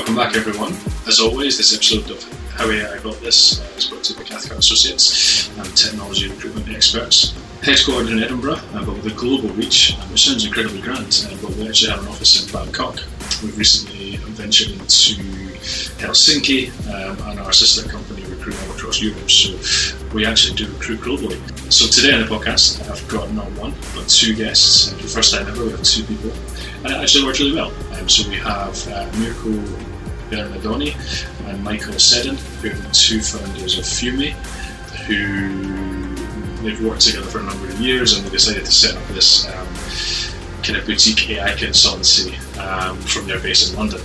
Welcome back, everyone. As always, this episode of How I Got This uh, is brought to you by Cathcart Associates and technology recruitment experts. Headquartered in Edinburgh, uh, but with a global reach, um, which sounds incredibly grand, uh, but we actually have an office in Bangkok. We've recently ventured into Helsinki, um, and our sister company recruit all across Europe. So we actually do recruit globally. So today on the podcast, I've got not one but two guests. For the first time ever, we have two people, and it actually worked really well. Um, so we have uh, Mirko Bernardoni and Michael Seddon, who are the two founders of Fume, who they've worked together for a number of years, and they decided to set up this. Um, kind of boutique AI consultancy um, from their base in London.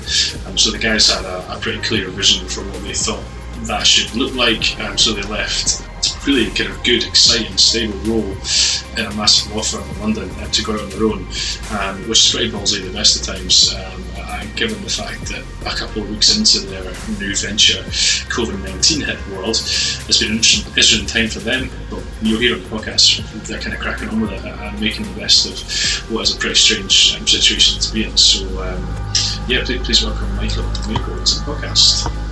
Um, so the guys had a, a, pretty clear vision for what they thought that should look like. Um, so they left really kind of good, exciting, stable role in a massive law firm in London uh, to go out on their own, um, which is pretty ballsy the best of times. Um, given the fact that a couple of weeks into their new venture, COVID 19 hit the world, it's been an interesting, interesting time for them. But you'll hear on the podcast, they're kind of cracking on with it and making the best of what is a pretty strange um, situation to be in. So, um, yeah, please, please welcome Michael Mirko to the podcast.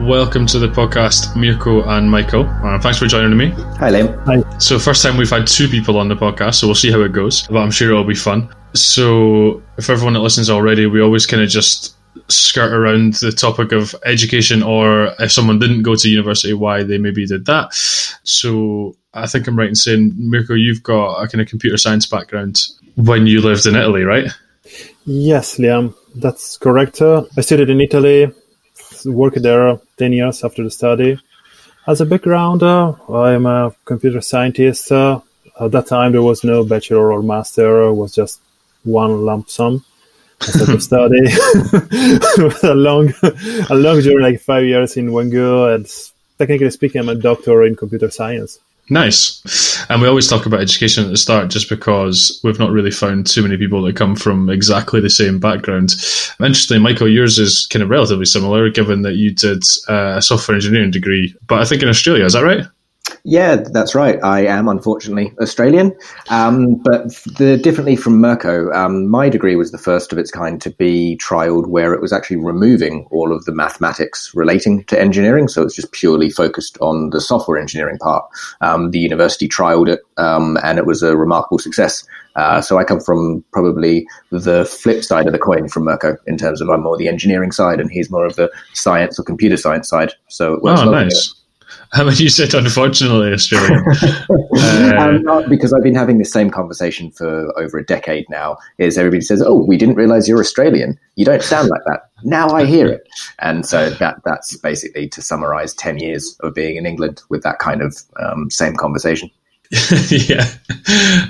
Welcome to the podcast, Mirko and Michael. Uh, thanks for joining me. Hi, Liam. Hi. So, first time we've had two people on the podcast, so we'll see how it goes, but I'm sure it'll be fun. So, if everyone that listens already, we always kind of just skirt around the topic of education, or if someone didn't go to university, why they maybe did that. So, I think I'm right in saying, Mirko, you've got a kind of computer science background when you lived in Italy, right? Yes, Liam, that's correct. Uh, I studied in Italy worked there 10 years after the study. As a background, I'm a computer scientist. Uh, at that time, there was no bachelor or master, it was just one lump sum instead of study. it was a long, a long journey, like five years in one go. And technically speaking, I'm a doctor in computer science. Nice. And we always talk about education at the start just because we've not really found too many people that come from exactly the same background. Interestingly, Michael, yours is kind of relatively similar given that you did uh, a software engineering degree, but I think in Australia, is that right? Yeah, that's right. I am unfortunately Australian, um, but the, differently from Mirko, um, my degree was the first of its kind to be trialed where it was actually removing all of the mathematics relating to engineering. So it's just purely focused on the software engineering part. Um, the university trialed it, um, and it was a remarkable success. Uh, so I come from probably the flip side of the coin from Mirko in terms of I'm more the engineering side, and he's more of the science or computer science side. So it works oh, nice. How many you said unfortunately Australian? uh, um, not because I've been having the same conversation for over a decade now. Is everybody says, "Oh, we didn't realize you're Australian. You don't sound like that." Now I hear it, and so that that's basically to summarize ten years of being in England with that kind of um, same conversation. yeah,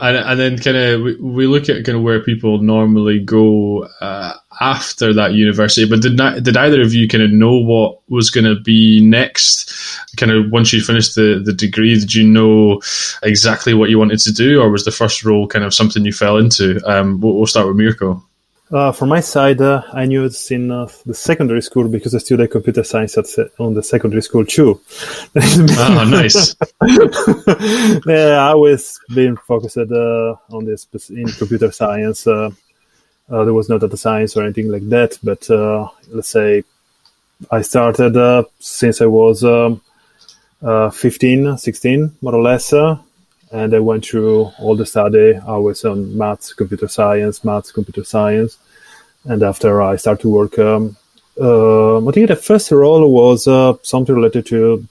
and and then kind of we, we, look at kind of where people normally go uh, after that university. But did not, did either of you kind of know what was going to be next? Kind of once you finished the the degree, did you know exactly what you wanted to do, or was the first role kind of something you fell into? Um, we'll, we'll start with Mirko. Uh, from my side, uh, I knew it's in uh, the secondary school because I studied computer science at on the secondary school too. oh, nice. yeah, I always been focused uh, on this in computer science. Uh, uh, there was no data science or anything like that, but let's say I started since I was um, 15, 16, more or less and I went through all the study. I was on maths, computer science, maths, computer science, and after I started to work, um, uh, I think the first role was uh, something related to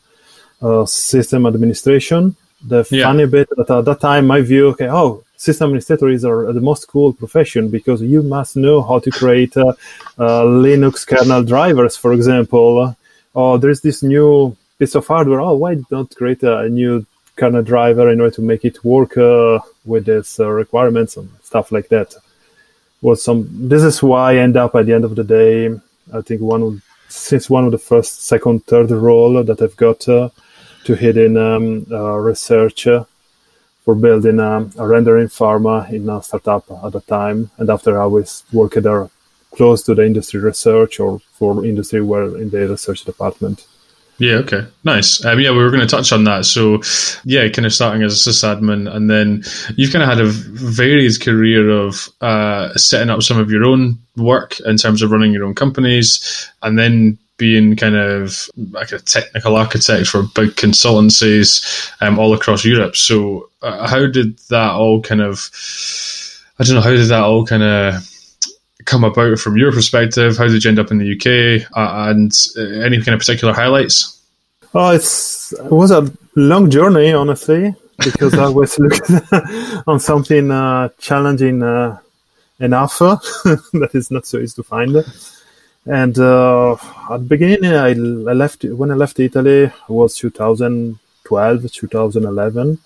uh, system administration. The yeah. funny bit that at that time, my view, okay, oh, system administrators are the most cool profession because you must know how to create uh, uh, Linux kernel drivers, for example. Or there's this new piece of hardware. Oh, why not create a new kernel driver in order to make it work uh, with its uh, requirements and stuff like that. Was some. This is why I end up at the end of the day. I think one of, since one of the first, second, third role that I've got uh, to hit in um, research for building um, a rendering farm in a startup at the time, and after I was working there close to the industry research or for industry where in the research department. Yeah, okay. Nice. Um, yeah, we were going to touch on that. So, yeah, kind of starting as a sysadmin, and then you've kind of had a varied career of uh, setting up some of your own work in terms of running your own companies, and then being kind of like a technical architect for big consultancies um, all across Europe. So, uh, how did that all kind of, I don't know, how did that all kind of come about from your perspective? How did you end up in the UK, uh, and uh, any kind of particular highlights? Oh, it's it was a long journey, honestly, because I was looking on something uh, challenging uh, enough that is not so easy to find. And uh, at the beginning, I, I left when I left Italy. It was 2012, 2011.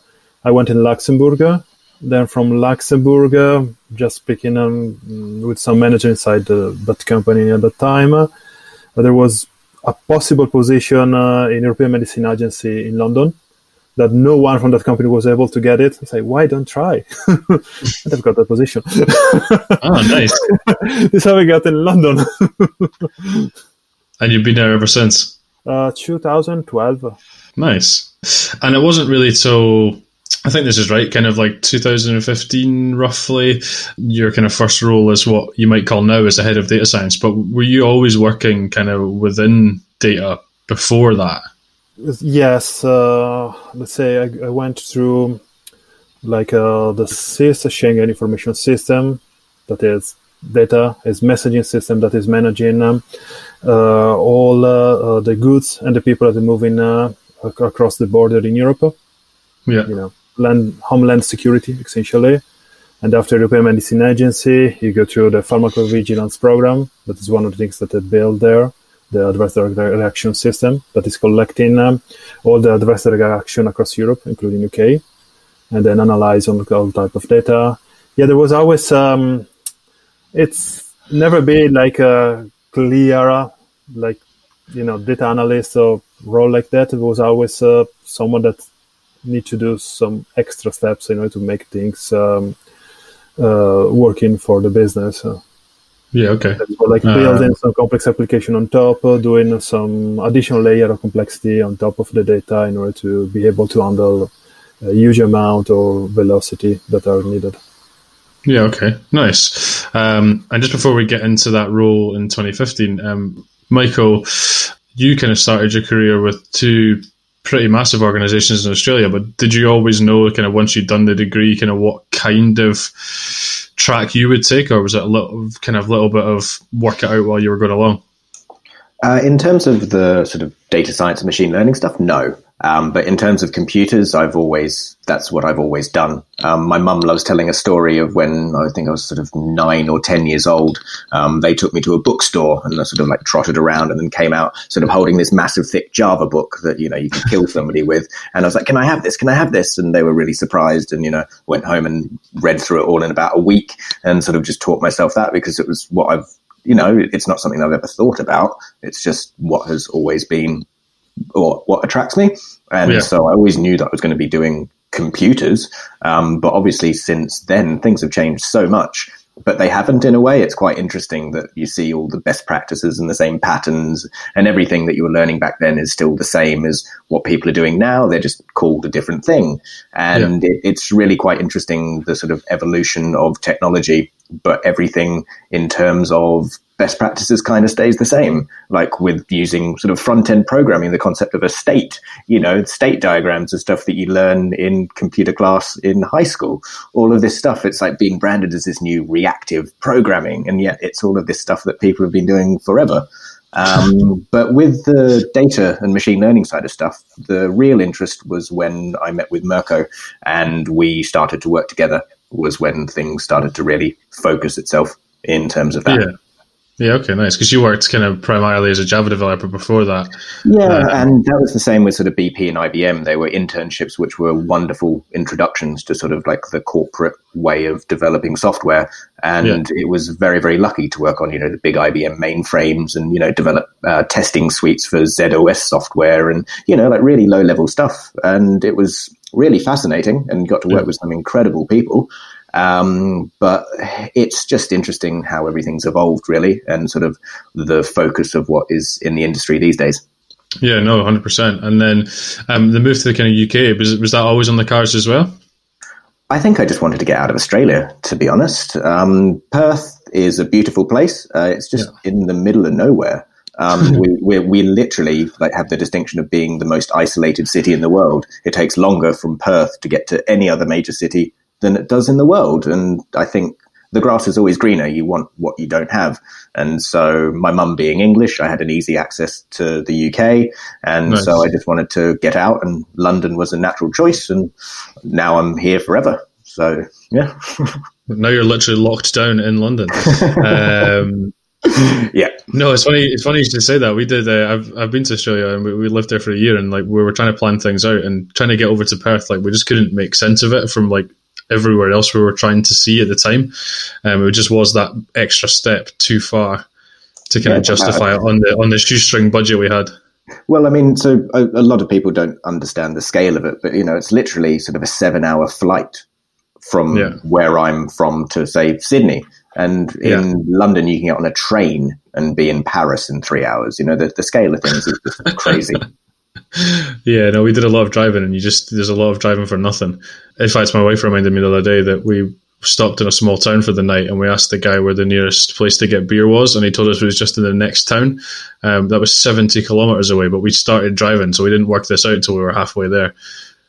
I went in Luxembourg then from Luxembourg, just speaking um, with some manager inside the, that company at that time, uh, there was a possible position uh, in European Medicine Agency in London that no one from that company was able to get it. I say, why don't try? and I've got that position. oh, nice. this is how we got in London. and you've been there ever since? Uh, 2012. Nice. And it wasn't really till I think this is right, kind of like 2015, roughly. Your kind of first role is what you might call now as the head of data science. But were you always working kind of within data before that? Yes. Uh, let's say I, I, went through like uh, the SIS Schengen information system, that is data, is messaging system that is managing um, uh, all uh, uh, the goods and the people that are moving uh, across the border in Europe. Yeah. You know land, homeland security, essentially. And after European Medicine Agency, you go through the pharmacovigilance program. That is one of the things that they build there, the adverse reaction system that is collecting um, all the adverse reaction across Europe, including UK, and then analyze on all type of data. Yeah, there was always um, it's never been like a clear, like you know, data analyst or role like that. It was always uh, someone that need to do some extra steps in order to make things um, uh, working for the business. Yeah, okay. So like uh, building some complex application on top, uh, doing some additional layer of complexity on top of the data in order to be able to handle a huge amount or velocity that are needed. Yeah, okay, nice. Um, and just before we get into that role in 2015, um, Michael, you kind of started your career with two pretty massive organizations in Australia, but did you always know kind of once you'd done the degree, kind of what kind of track you would take, or was it a little kind of little bit of work it out while you were going along? Uh, in terms of the sort of data science and machine learning stuff, no. Um, but in terms of computers, I've always that's what I've always done. Um, my mum loves telling a story of when I think I was sort of nine or ten years old. Um, they took me to a bookstore and I sort of like trotted around and then came out sort of holding this massive thick Java book that you know you could kill somebody with. And I was like, "Can I have this? Can I have this?" And they were really surprised. And you know, went home and read through it all in about a week and sort of just taught myself that because it was what I've you know, it's not something I've ever thought about. It's just what has always been or what attracts me. And yeah. so I always knew that I was going to be doing computers. Um, but obviously, since then, things have changed so much. But they haven't in a way. It's quite interesting that you see all the best practices and the same patterns, and everything that you were learning back then is still the same as what people are doing now. They're just called a different thing. And yeah. it, it's really quite interesting the sort of evolution of technology, but everything in terms of best practices kind of stays the same, like with using sort of front end programming, the concept of a state, you know, state diagrams and stuff that you learn in computer class in high school. All of this stuff, it's like being branded as this new reactive programming. And yet it's all of this stuff that people have been doing forever. Um, but with the data and machine learning side of stuff, the real interest was when I met with Mirko and we started to work together was when things started to really focus itself in terms of that. Yeah. Yeah, okay, nice. Because you worked kind of primarily as a Java developer before that. Yeah, uh, and that was the same with sort of BP and IBM. They were internships, which were wonderful introductions to sort of like the corporate way of developing software. And yeah. it was very, very lucky to work on, you know, the big IBM mainframes and, you know, develop uh, testing suites for z/OS software and, you know, like really low level stuff. And it was really fascinating and got to work yeah. with some incredible people. Um, but it's just interesting how everything's evolved, really, and sort of the focus of what is in the industry these days. Yeah, no, hundred percent. And then um, the move to the kind of UK was was that always on the cards as well? I think I just wanted to get out of Australia, to be honest. Um, Perth is a beautiful place. Uh, it's just yeah. in the middle of nowhere. Um, we, we, we literally like have the distinction of being the most isolated city in the world. It takes longer from Perth to get to any other major city than it does in the world, and I think the grass is always greener. You want what you don't have. And so my mum being English, I had an easy access to the UK. And nice. so I just wanted to get out and London was a natural choice. And now I'm here forever. So yeah. now you're literally locked down in London. Um, yeah. No, it's funny. It's funny you should say that. We did. Uh, I've I've been to Australia and we, we, lived there for a year, and like we were trying to plan things out and trying to get over to Perth. Like we just couldn't make sense of it from like everywhere else we were trying to see at the time. Um, it just was that extra step too far to kind yeah, of justify uh, it on the on the shoestring budget we had. Well, I mean, so a, a, lot of people don't understand the scale of it, but you know, it's literally sort of a seven-hour flight from yeah. where I'm from to say Sydney, and in yeah. London you can get on a train and be in Paris in three hours. You know, the, the scale of things is just crazy. yeah, no, we did a lot of driving, and you just there's a lot of driving for nothing. In fact, my wife reminded me the other day that we stopped in a small town for the night, and we asked the guy where the nearest place to get beer was, and he told us it was just in the next town. Um, that was 70 kilometers away, but we started driving, so we didn't work this out until we were halfway there.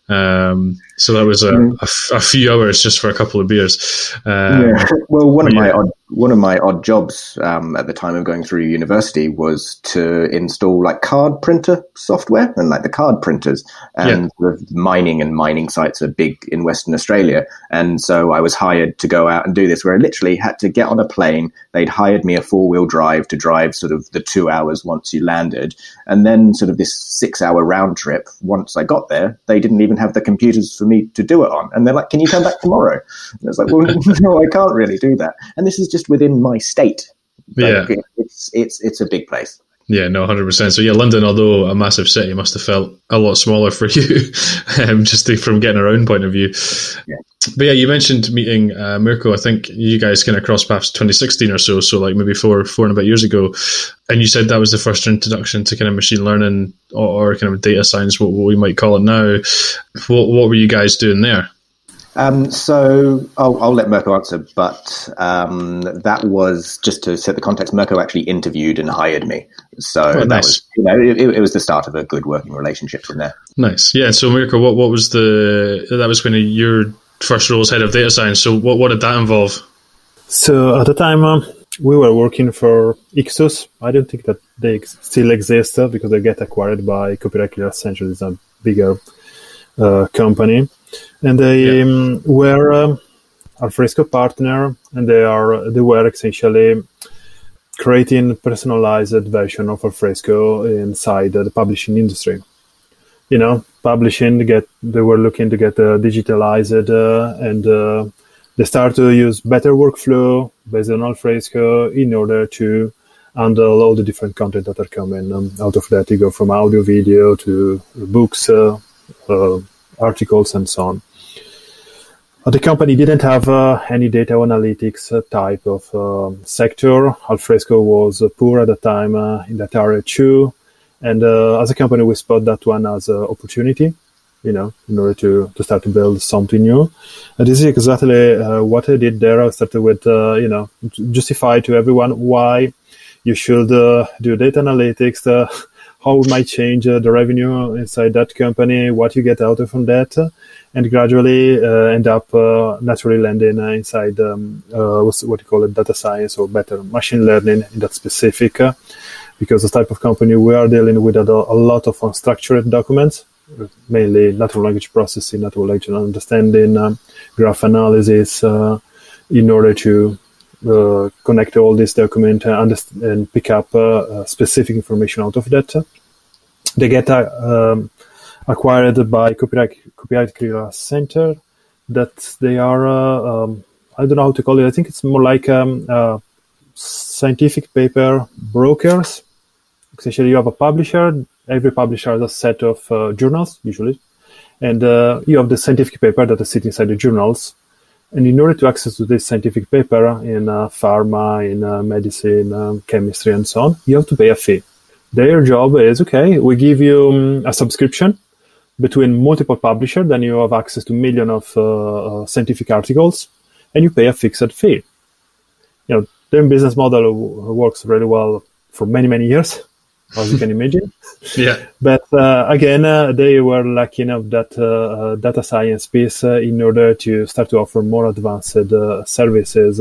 Um, so that was a, mm. a, f- a few hours just for a couple of beers. Um, yeah. Well, one of my odd one of my odd jobs um, at the time of going through university was to install like card printer software and like the card printers and yeah. the mining and mining sites are big in Western Australia. And so I was hired to go out and do this where I literally had to get on a plane. They'd hired me a four wheel drive to drive sort of the two hours once you landed. And then sort of this six hour round trip. Once I got there, they didn't even have the computers for me to do it on. And they're like, can you come back tomorrow? And I was like, well, no, I can't really do that. And this is just within my state. Like, yeah, it's it's it's a big place. Yeah, no, hundred percent. So yeah, London, although a massive city, must have felt a lot smaller for you, um, just to, from getting around point of view. Yeah. But yeah, you mentioned meeting uh, Mirko. I think you guys kind of crossed paths 2016 or so, so like maybe four, four and a bit years ago. And you said that was the first introduction to kind of machine learning or, or kind of data science, what, what we might call it now. What, what were you guys doing there? Um, so I'll, I'll, let Mirko answer, but um, that was just to set the context. Mirko actually interviewed and hired me, so oh, that nice. was you know it, it, was the start of a good working relationship from there. Nice, yeah. So Mirko, what what was the that was when your first role as head of data science. So what what did that involve? So at the time. Um, we were working for Ixxus. I don't think that they ex- still exist uh, because they get acquired by Copyright Clearance Center, is a bigger uh, company and they yeah. um, were um, Alfresco partner, and they are they were essentially creating personalized version of Alfresco inside the publishing industry. You know, publishing get they were looking to get uh, digitalized uh, and uh, they start to use better workflow based on Alfresco in order to handle all the different content that are coming um, out of that. You go from audio, video to books, uh, uh, articles, and so on. Uh, the company didn't have uh, any data analytics uh, type of um, sector. Alfresco was poor at the time in that area too. And as a company, we spot that one as an opportunity you know, in order to, to start to build something new. And this is exactly uh, what I did there. I started with, uh, you know, justify to everyone why you should uh, do data analytics, how it might change the revenue inside that company, what you get out of from that and gradually uh, end up uh, naturally landing uh, inside um, what's, what you call it, data science or better machine learning in that specific. because the type of company we are dealing with a, lot of unstructured documents, mainly natural language processing, natural language understanding, um, graph analysis, uh, in order to uh, connect all this document and, pick up uh, specific information out of that. They get um, acquired by Copyright, Copyright Center. That they are, uh, um, I don't know how to call it. I think it's more like um, uh, scientific paper brokers. Essentially, you have a publisher. Every publisher has a set of uh, journals, usually, and uh, you have the scientific paper that is sitting inside the journals. And in order to access to this scientific paper in uh, pharma, in uh, medicine, um, chemistry, and so on, you have to pay a fee their job is okay. We give you um, a subscription between multiple publishers, then you have access to millions of uh, uh, scientific articles, and you pay a fixed fee. You know, their business model works really well for many many years, as you can imagine. yeah. But uh, again, uh, they were lacking of that uh, uh data science piece uh, in order to start to offer more advanced uh, services,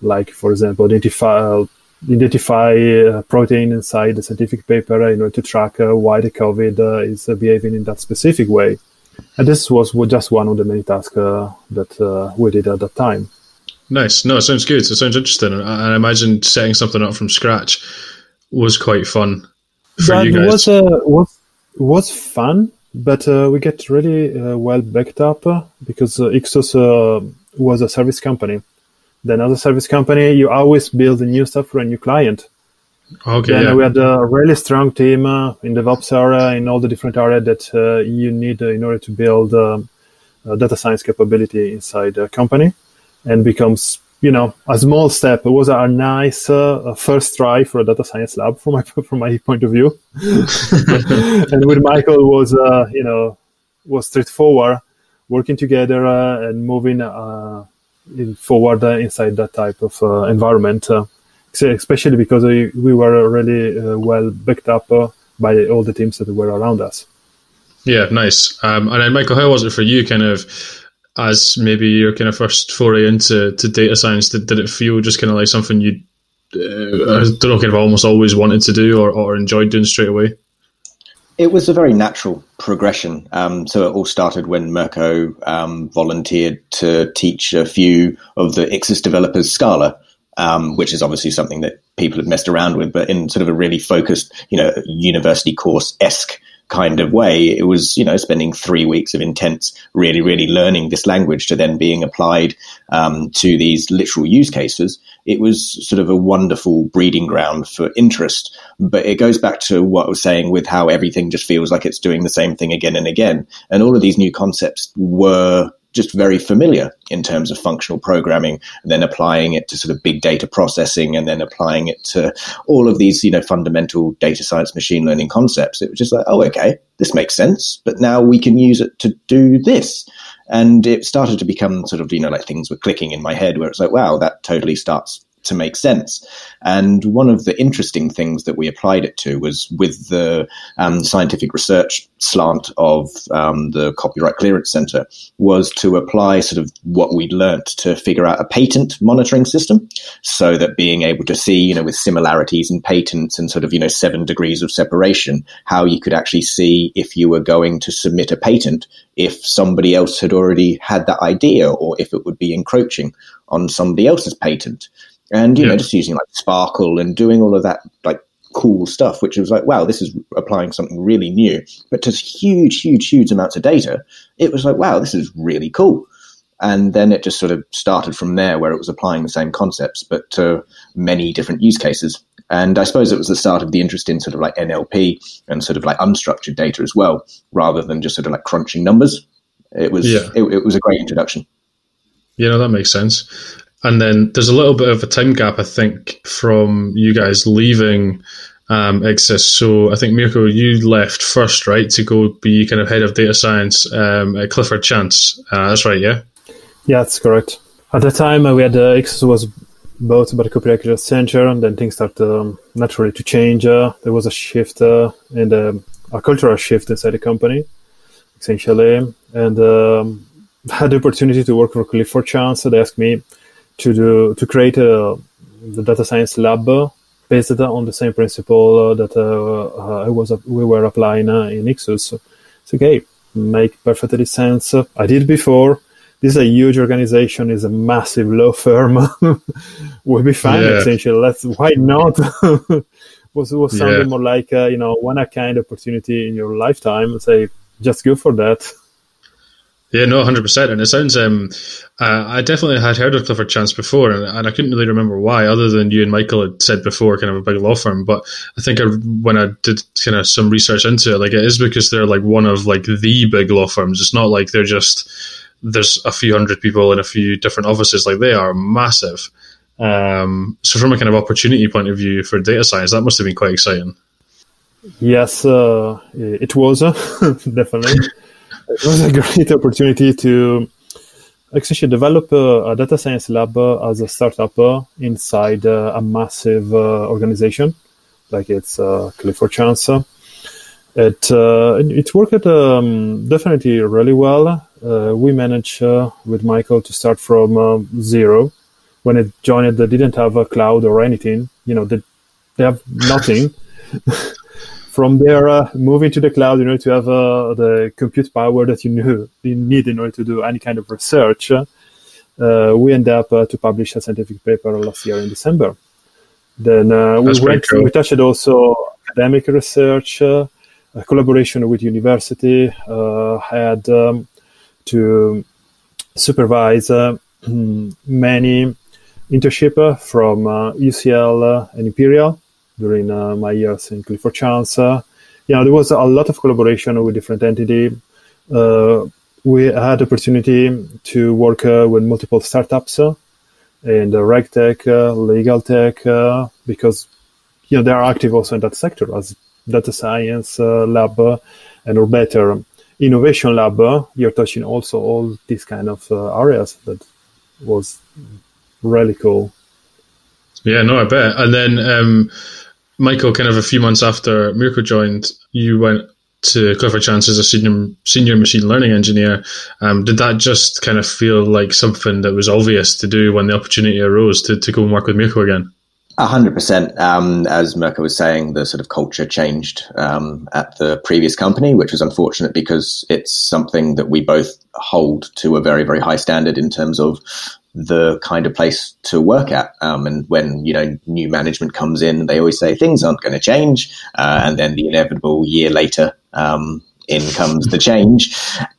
like for example, identify identify protein inside the scientific paper in order to track uh, why the COVID uh, is behaving in that specific way. And this was just one of the many tasks that we did at that time. Nice. No, it sounds good. It sounds interesting. And I imagine setting something up from scratch was quite fun for that you guys. Was, uh, was, was fun, but uh, we get really uh, well backed up because uh, Ixxus was a service company. Then as a service company, you always build new stuff for a new client. Okay. Then yeah. we had a really strong team uh, in DevOps area in all the different areas that uh, you need uh, in order to build um, data science capability inside a company, and becomes you know a small step. It was a nice uh, first try for a data science lab from my from my point of view. and with Michael was uh, you know was straightforward, working together uh, and moving forward inside that type of uh, environment, uh, especially because we, we were really uh, well backed up by all the teams that were around us. Yeah, nice. Um, and then, Michael, how was it for you? Kind of as maybe your kind of first foray into to data science. Did, did it feel just kind of like something you, uh, I don't know, kind of almost always wanted to do or, or enjoyed doing straight away? It was a very natural progression. Um, so it all started when Mirko um, volunteered to teach a few of the Ixxus developers Scala, um, which is obviously something that people have messed around with, but in sort of a really focused, you know, university course esque kind of way. It was, you know, spending three weeks of intense, really, really learning this language to then being applied um, to these literal use cases. It was sort of a wonderful breeding ground for interest. But it goes back to what I was saying with how everything just feels like it's doing the same thing again and again. And all of these new concepts were just very familiar in terms of functional programming and then applying it to sort of big data processing and then applying it to all of these, you know, fundamental data science, machine learning concepts. It was just like, oh, okay, this makes sense, but now we can use it to do this. And it started to become sort of, you know, like things were clicking in my head where it's like, wow, that totally starts to make sense. And one of the interesting things that we applied it to was with the um, scientific research slant of um, the Copyright Clearance Center was to apply sort of what we'd learnt to figure out a patent monitoring system so that being able to see, you know, with similarities and patents and sort of, you know, seven degrees of separation, how you could actually see if you were going to submit a patent if somebody else had already had that idea or if it would be encroaching on somebody else's patent and you yeah. know just using like SPARQL and doing all of that like cool stuff which was like wow this is applying something really new but to huge huge huge amounts of data it was like wow this is really cool and then it just sort of started from there where it was applying the same concepts but to many different use cases and i suppose it was the start of the interest in sort of like nlp and sort of like unstructured data as well rather than just sort of like crunching numbers it was yeah. it, it was a great introduction yeah, no, that makes sense. And then there's a little bit of a time gap, I think, from you guys leaving um. So I think Mirko, you left first, right, to go be kind of head of data science um, at Clifford Chance. Uh, that's right, yeah. Yeah, that's correct. At the time, uh, we had uh, was bought by the Copyright Center, and then things started um, naturally to change. Uh, there was a shift uh, in the a cultural shift inside the company, essentially, and um, had the opportunity to work for Clifford Chance. So they asked me to do to create a the data science lab based on the same principle uh, that uh, I was we were applying uh, in Ixxus. It's okay, make perfectly sense. I did before. This is a huge organization, is a massive law firm. we'll be fine yeah. essentially. Let's why not? was was sounding yeah. more like uh, you know one a kind opportunity in your lifetime. Say just go for that. Yeah, no, hundred percent. And it sounds. Um, uh, I definitely had heard of Clifford Chance before, and, and, I couldn't really remember why, other than you and Michael had said before, kind of a big law firm. But I think I, when I did kind of some research into it, like it is because they're like one of like the big law firms. It's not like they're just there's a few hundred people in a few different offices. Like they are massive. Um, so from a kind of opportunity point of view for data science, that must have been quite exciting. Yes, uh, it was definitely. It was a great opportunity to actually develop a, a data science lab as a startup inside a massive uh, organization, like it's uh, Clifford Chance. It uh, it worked um, definitely really well. we managed with Michael to start from um, zero when it joined, they didn't have a cloud or anything. You know, they, they have nothing. From there, uh, moving to the cloud, you know, to have uh, the compute power that you knew you need in order to do any kind of research. Uh, we end up uh, to publish a scientific paper last year in December. Then uh, we went, cool. we touched also academic research, uh, collaboration with university. had um, to supervise many internship from UCL and Imperial during uh, my years in Clifford Chance. Uh, you know, there was a lot of collaboration with different entities. Uh, we had opportunity to work uh, with multiple startups uh, in the reg tech, legal tech, because you know they are active also in that sector as data science lab and or better um, innovation lab, you're touching also all these kind of uh, areas that was really cool. Yeah, no, I bet. And then um, Michael, kind of a few months after Mirko joined, you went to Clifford Chance as a senior senior machine learning engineer. Um, did that just kind of feel like something that was obvious to do when the opportunity arose to, to go and work with Mirko again? A hundred percent. Um, as Mirko was saying, the sort of culture changed um, at the previous company, which was unfortunate because it's something that we both hold to a very, very high standard in terms of the kind of place to work at. Um, and when you know new management comes in, they always say things aren't going to change, uh, and then the inevitable year later, um, in comes the change.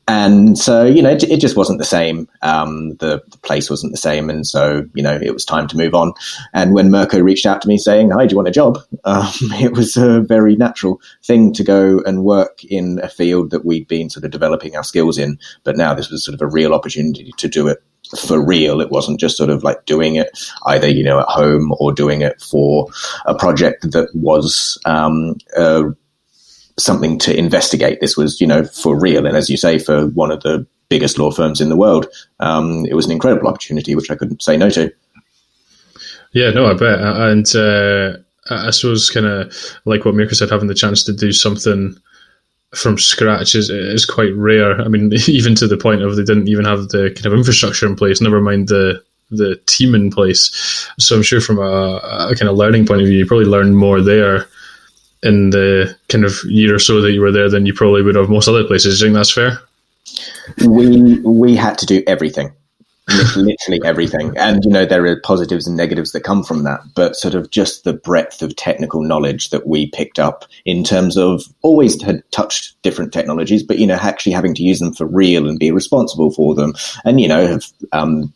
And so you know it, it just wasn't the same. Um, the, the, place wasn't the same, and so you know it was time to move on. And when Mirko reached out to me saying, "Hi, do you want a job?" Um, it was a very natural thing to go and work in a field that we'd been sort of developing our skills in, but now this was sort of a real opportunity to do it for real. It wasn't just sort of like doing it either, you know, at home or doing it for a project that was um, uh, something to investigate. This was, you know, for real. And as you say, for one of the biggest law firms in the world, um, it was an incredible opportunity, which I couldn't say no to. Yeah, no, I bet. And uh, I suppose kind of like what Mirko said, having the chance to do something from scratch is is quite rare. I mean, even to the point of they didn't even have the kind of infrastructure in place. Never mind the the team in place. So I'm sure from a, a kind of learning point of view, you probably learned more there in the kind of year or so that you were there than you probably would have most other places. Do you think that's fair? We we had to do everything literally everything. And, you know, there are positives and negatives that come from that, but sort of just the breadth of technical knowledge that we picked up in terms of always had touched different technologies, but, you know, actually having to use them for real and be responsible for them. And, you know, have, um,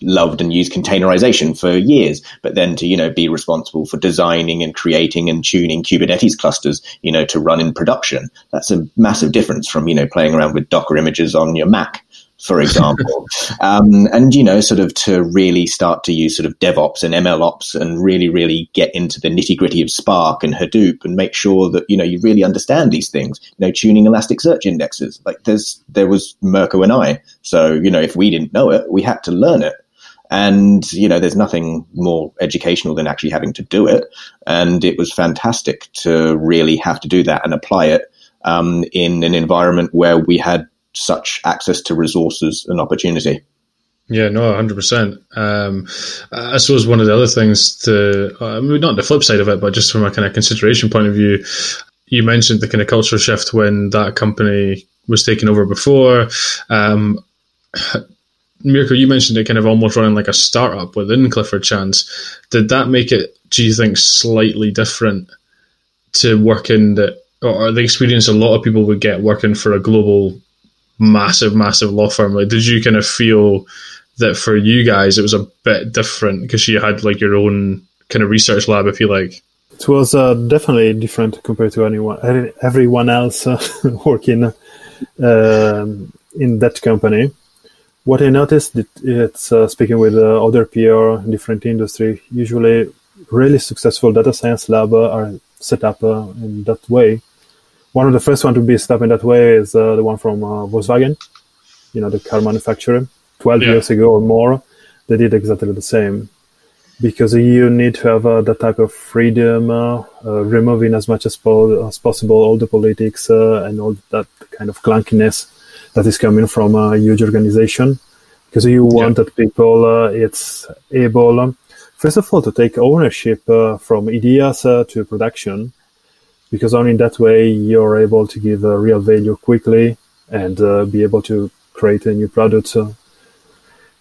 loved and used containerization for years, but then to, you know, be responsible for designing and creating and tuning Kubernetes clusters, you know, to run in production. That's a massive difference from, you know, playing around with Docker images on your Mac for example, um, and you know, sort of to really start to use sort of DevOps and MLOps and really, really get into the nitty gritty of Spark and Hadoop and make sure that you know you really understand these things. You know, tuning Elasticsearch indexes. Like there's there was Mirko and I, so you know, if we didn't know it, we had to learn it. And, you know, there's nothing more educational than actually having to do it. And it was fantastic to really have to do that and apply it um, in an environment where we had such access to resources and opportunity. Yeah, no, hundred um, percent. I suppose one of the other things to, uh, not the flip side of it, but just from a kind of consideration point of view, you mentioned the kind of cultural shift when that company was taken over before. Um, Mirko, you mentioned it kind of almost running like a startup within Clifford Chance. Did that make it, do you think, slightly different to work in the, or the experience a lot of people would get working for a global massive, massive law firm. Like, did you kind of feel that for you guys it was a bit different because you had like your own kind of research lab, if you like? It was uh, definitely different compared to anyone, everyone else uh, working uh, in that company. What I noticed that it's uh, speaking with uh, other peer in different industry. Usually, really successful data science lab are set up uh, in that way. One of the first one to be in that way is uh, the one from uh, Volkswagen, you know, the car manufacturer. Twelve Yeah. years ago or more, they did exactly the same because you need to have uh, that type of freedom, uh, uh, removing as much as, po- as possible all the politics uh, and all that kind of clunkiness that is coming from a huge organization. Because you want that people uh, it's able, um, first of all, to take ownership uh, from ideas uh, to production, because only in that way you're able to give a real value quickly and uh, be able to create a new product.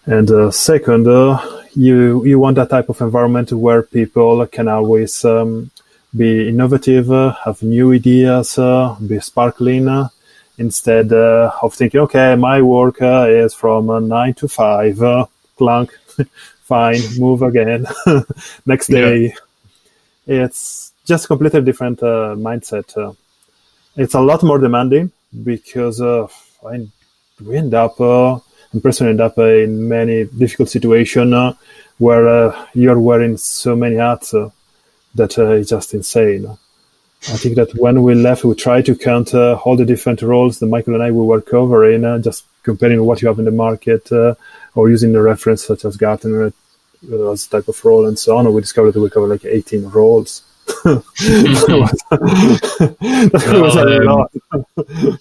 And uh, second, uh, you you want that type of environment where people can always um, be innovative, uh, have new ideas, uh, be sparkling, uh, instead uh, of thinking, okay, my work uh, is from uh, nine to five, uh, clunk, fine, move again, next day. It's just completely different uh, mindset. Uh, it's a lot more demanding because uh, I, we end up, uh, and personally end up uh, in many difficult situations uh, where uh, you're wearing so many hats that it's just insane. I think that when we left, we tried to count all the different roles that Michael and I we were covering, just comparing what you have in the market or using the reference such as Gartner as type of role and so on. We discovered that we covered like 18 roles. That was a um, lot.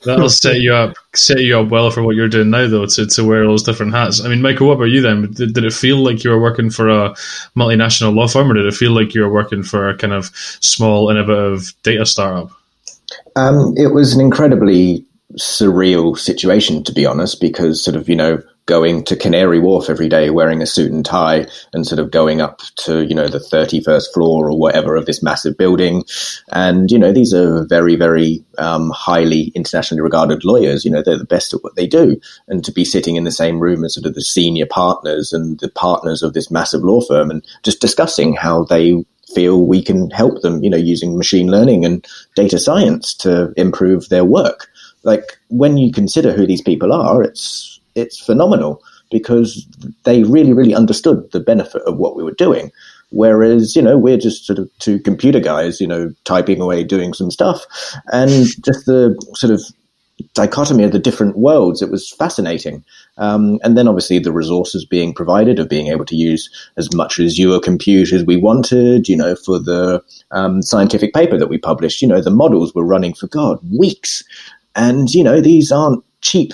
That'll set you up, set you up well for what you're doing now, though, to, to wear those different hats. I mean, Michael, what about you then? Did, did it feel like you were working for a multinational law firm, or did it feel like you were working for a kind of small, innovative data startup? Um, it was an incredibly surreal situation, to be honest, because sort of, you know, going to Canary Wharf every day wearing a suit and tie and sort of going up to, you know, the 31st floor or whatever of this massive building. And, you know, these are very, very um, highly internationally regarded lawyers. You know, they're the best at what they do. And to be sitting in the same room as sort of the senior partners and the partners of this massive law firm and just discussing how they feel we can help them, you know, using machine learning and data science to improve their work. Like when you consider who these people are, it's it's phenomenal because they really, really understood the benefit of what we were doing. Whereas, you know, we're just sort of two computer guys, you know, typing away, doing some stuff. And just the sort of dichotomy of the different worlds, it was fascinating. Um, and then obviously the resources being provided of being able to use as much Azure compute as we wanted, you know, for the um, scientific paper that we published, you know, the models were running for God, weeks. And, you know, these aren't cheap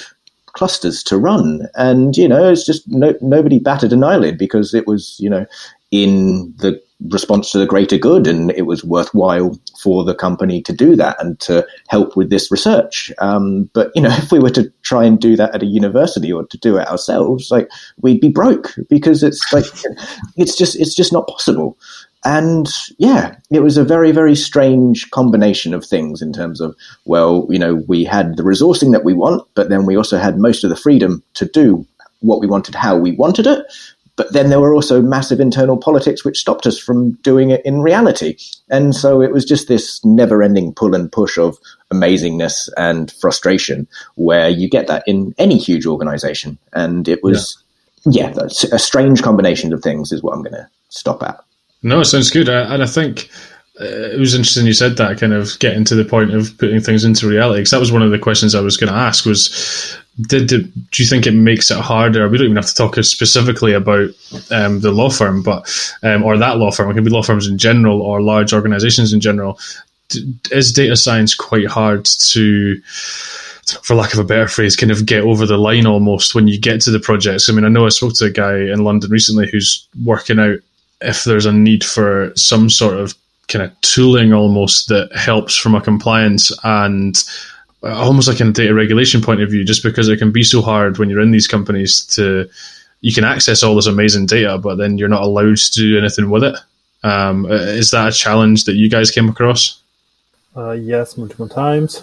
clusters to run. And, you know, it's just no, nobody batted an eyelid because it was, you know, in the response to the greater good and it was worthwhile for the company to do that and to help with this research. Um, but, you know, if we were to try and do that at a university or to do it ourselves, like we'd be broke because it's like, it's just, it's just not possible. And yeah, it was a very, very strange combination of things in terms of, well, you know, we had the resourcing that we want, but then we also had most of the freedom to do what we wanted, how we wanted it. But then there were also massive internal politics which stopped us from doing it in reality. And so it was just this never ending pull and push of amazingness and frustration where you get that in any huge organization. And it was, yeah, yeah a strange combination of things is what I'm going to stop at. No, it sounds good, and I think uh, it was interesting you said that, kind of getting to the point of putting things into reality. Because that was one of the questions I was going to ask: was did, do you think it makes it harder? We don't even have to talk specifically about um, the law firm, but um, or that law firm. It can be law firms in general or large organizations in general. Is data science quite hard to? for lack of a better phrase, kind of get over the line almost when you get to the projects. I mean, I know I spoke to a guy in London recently who's working out if there's a need for some sort of kind of tooling almost that helps from a compliance and almost like in a data regulation point of view, just because it can be so hard when you're in these companies to you can access all this amazing data, but then you're not allowed to do anything with it. Um, is that a challenge that you guys came across? Uh, yes, multiple times.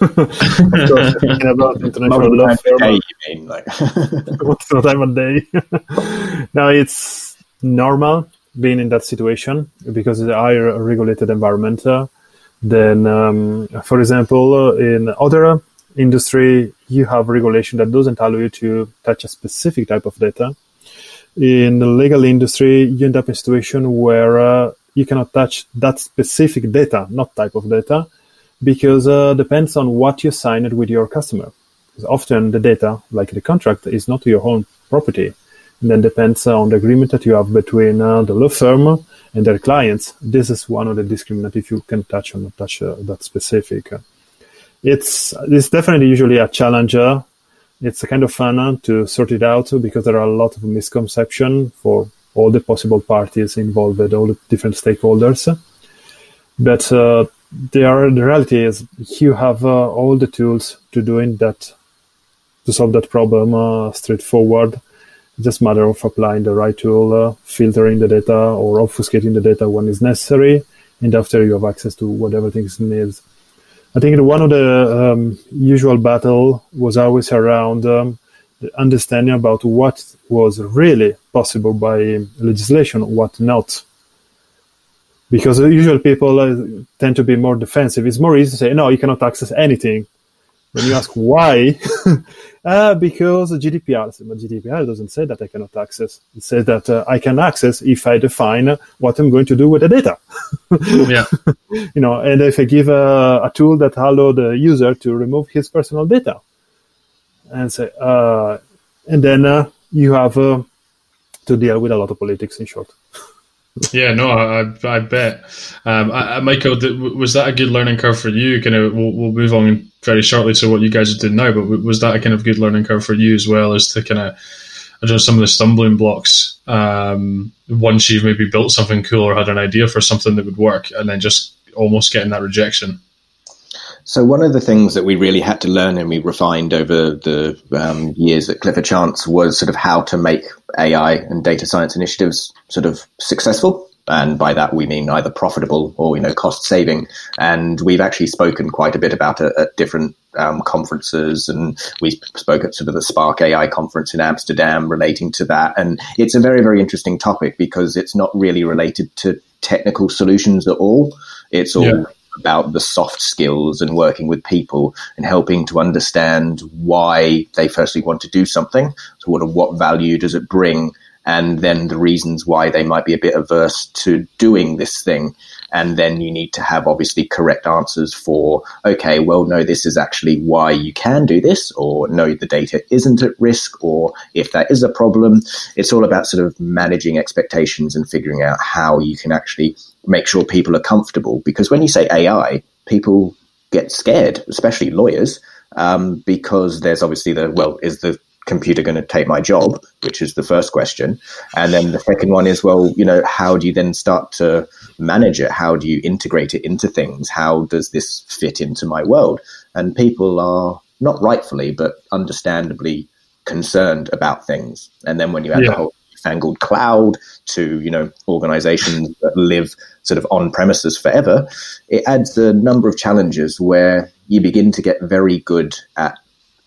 of course, thinking about international law firm. Day, you mean, like multiple time a day. now it's normal being in that situation because it's a higher regulated environment. Uh, then, um, for example, uh, in other industry, you have regulation that doesn't allow you to touch a specific type of data. In the legal industry, you end up in a situation where uh, you cannot touch that specific data, not type of data, because uh, depends on what you signed with your customer. Because often the data, like the contract, is not your own property. Then depends on the agreement that you have between uh, the law firm and their clients. This is one of the discriminant if you can touch or not touch uh, that specific. It's it's definitely usually a challenge. It's a kind of fun to sort it out because there are a lot of misconception for all the possible parties involved, all the different stakeholders. But uh, the, the reality is you have uh, all the tools to doing that to solve that problem uh, straightforward. Just matter of applying the right tool, uh, filtering the data or obfuscating the data when it's necessary, and after you have access to whatever things needs. I think one of the um, usual battle was always around um, the understanding about what was really possible by legislation, what not. Because usual people uh, tend to be more defensive. It's more easy to say, no, you cannot access anything. When you ask why, uh, because GDPR. But GDPR doesn't say that I cannot access. It says that uh, I can access if I define what I'm going to do with the data. yeah. you know, and if I give a, a tool that allow the user to remove his personal data, and say, uh, and then uh, you have uh, to deal with a lot of politics. In short. Yeah, no, I, I bet. Um, I, Michael, was that a good learning curve for you? Kind of, we'll, we'll move on very shortly to what you guys are doing now, but was that a kind of good learning curve for you as well as to kind of, I some of the stumbling blocks um, once you've maybe built something cool or had an idea for something that would work and then just almost getting that rejection? So one of the things that we really had to learn and we refined over the um, years at Clifford Chance was sort of how to make AI and data science initiatives sort of successful. And by that we mean either profitable or you know cost saving. And we've actually spoken quite a bit about it at different um, conferences, and we spoke at sort of the Spark AI conference in Amsterdam relating to that. And it's a very very interesting topic because it's not really related to technical solutions at all. It's all yeah about the soft skills and working with people and helping to understand why they firstly want to do something. So what what value does it bring? And then the reasons why they might be a bit averse to doing this thing. And then you need to have obviously correct answers for, okay, well, no, this is actually why you can do this, or no, the data isn't at risk, or if that is a problem, it's all about sort of managing expectations and figuring out how you can actually make sure people are comfortable. Because when you say AI, people get scared, especially lawyers, um, because there's obviously the, well, is the computer going to take my job, which is the first question. And then the second one is, well, you know, how do you then start to manage it? How do you integrate it into things? How does this fit into my world? And people are not rightfully, but understandably concerned about things. And then when you add yeah. the whole fangled cloud to, you know, organizations that live sort of on premises forever, it adds a number of challenges where you begin to get very good at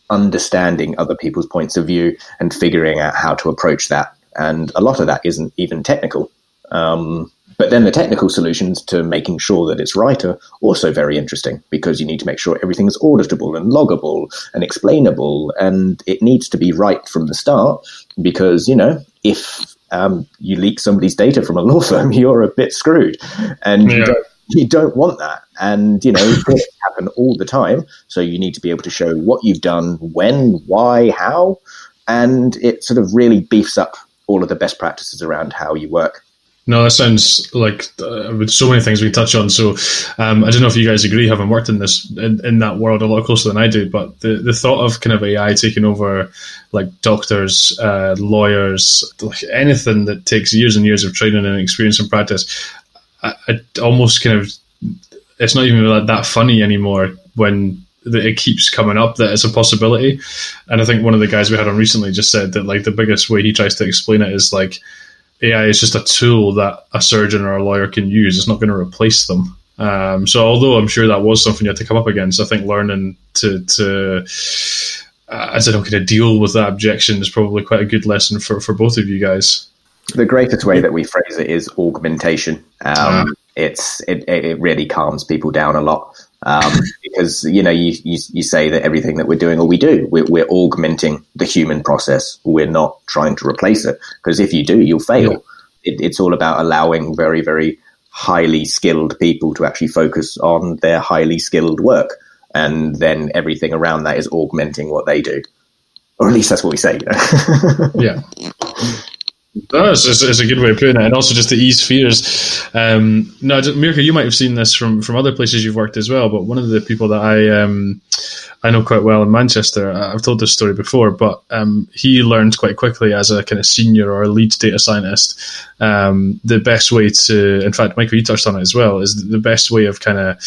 understanding other people's points of view and figuring out how to approach that. And a lot of that isn't even technical. Um, but then the technical solutions to making sure that it's right are also very interesting because you need to make sure everything is auditable and loggable and explainable. And it needs to be right from the start because, you know, if um, you leak somebody's data from a law firm, you're a bit screwed. And yeah. you don't you don't want that. And, you know, it happen all the time. So you need to be able to show what you've done, when, why, how. And it sort of really beefs up all of the best practices around how you work. No, that sounds like uh, with so many things we touch on. So um, I don't know if you guys agree, having worked in this in, in, that world a lot closer than I do, but the, the thought of kind of AI taking over like doctors, uh, lawyers, like anything that takes years and years of training and experience and practice, I, almost kind of it's not even like that funny anymore when it keeps coming up that it's a possibility. And I think one of the guys we had on recently just said that like the biggest way he tries to explain it is like AI is just a tool that a surgeon or a lawyer can use. It's not going to replace them. Um, so although I'm sure that was something you had to come up against, I think learning to to uh, as I don't kind of deal with that objection is probably quite a good lesson for, for both of you guys. The greatest way that we phrase it is augmentation. Um, it's it, it really calms people down a lot um, because you know you, you, you say that everything that we're doing or we do we're, we're, augmenting the human process. We're not trying to replace it because if you do, you'll fail. It, it's all about allowing very very highly skilled people to actually focus on their highly skilled work. And then everything around that is augmenting what they do. Or at least that's what we say. yeah. No, it's, it's, it's, a good way of putting it, and also just to ease fears. Um, no, Mirko, you might have seen this from, from other places you've worked as well. But one of the people that I um, I know quite well in Manchester, I've told this story before, but um, he learned quite quickly as a kind of senior or lead data scientist um, the best way to. In fact, Michael, you touched on it as well. Is the best way of kind of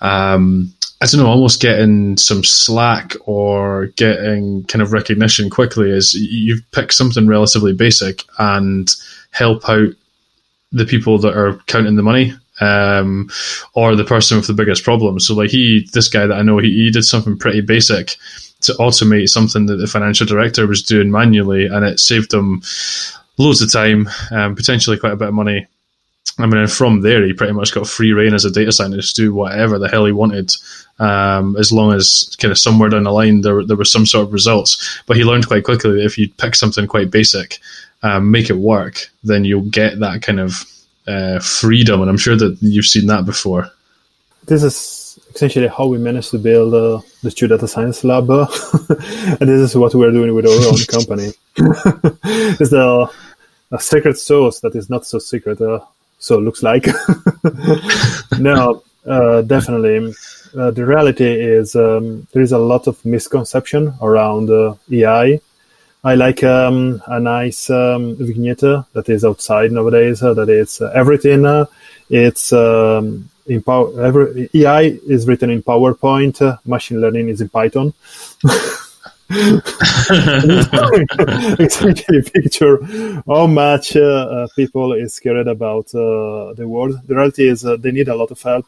um, I don't know, almost getting some slack or getting kind of recognition quickly is you pick something relatively basic and help out the people that are counting the money um, or the person with the biggest problem. So, like he, this guy that I know, he, he did something pretty basic to automate something that the financial director was doing manually, and it saved them loads of time, um, potentially quite a bit of money. I mean, from there, he pretty much got free reign as a data scientist to do whatever the hell he wanted um, as long as kind of somewhere down the line there there was some sort of results. But he learned quite quickly that if you pick something quite basic, um, make it work, then you'll get that kind of uh, freedom. And I'm sure that you've seen that before. This is essentially how we managed to build uh, the Stu Data Science Lab, and this is what we're doing with our own company. it's the a secret sauce that is not so secret, uh, so it looks like. no, uh, definitely uh, the reality is um, there is a lot of misconception around uh, AI. I like um, a nice um, vignette that is outside nowadays. Uh, that is uh, everything. Uh, it's um, in power. Every, AI is written in PowerPoint. Uh, machine learning is in Python. Essentially, picture how much people is scared about the world. The reality is they need a lot of help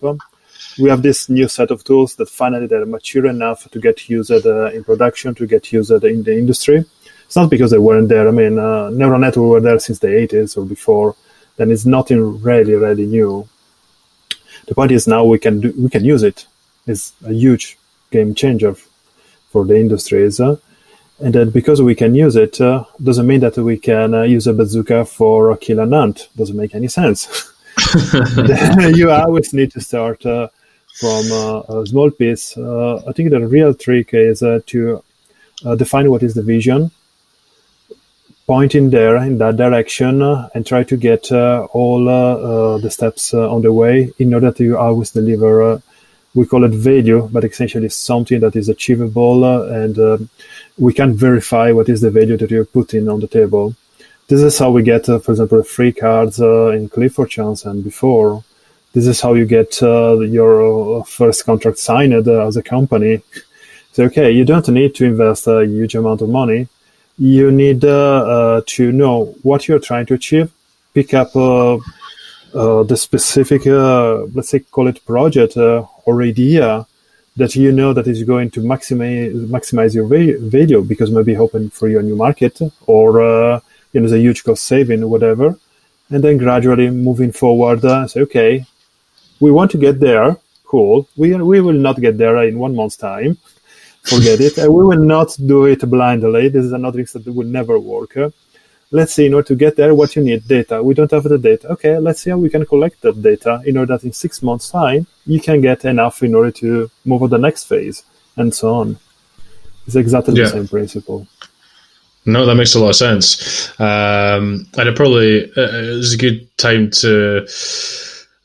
we have this new set of tools that finally they're mature enough to get used uh, in production, to get used in the industry. It's not because they weren't there. I mean, uh, neural network were there since the 80s or before. Then it's nothing really, really new. The point is now we can do, we can use it. It's a huge game changer for the industries. Uh, and then because we can use it, uh, doesn't mean that we can uh, use a bazooka for a kill an ant. Doesn't make any sense. you always need to start uh, from uh, a small piece. Uh, I think the real trick is uh, to define what is the vision, point in there in that direction, and try to get all the steps on the way in order to always deliver we call it value, but essentially something that is achievable uh, and uh, we can verify what is the value that you're putting on the table. This is how we get, uh, for example, free cards in Clifford Chance and before this is how you get uh, your uh, first contract signed uh, as a company. So, okay, you don't need to invest a huge amount of money. You need uh, to know what you're trying to achieve, pick up uh, uh, Uh, the specific, uh, let's say, call it project uh, or idea that you know that is going to maximize maximize your value because maybe open for your new market or you know, the huge cost saving, whatever. And then gradually moving forward, say, okay, we want to get there. Cool. We, we will not get there in one month's time. Forget it. And we will not do it blindly. This is another thing that will never work. Let's see, in order to get there, what you need data. We don't have the data. Okay, let's see how we can collect that data in order that in six months' time, you can get enough in order to move on the next phase and so on. It's exactly yeah. the same principle. No, that makes a lot of sense. Um, and it probably uh, is a good time to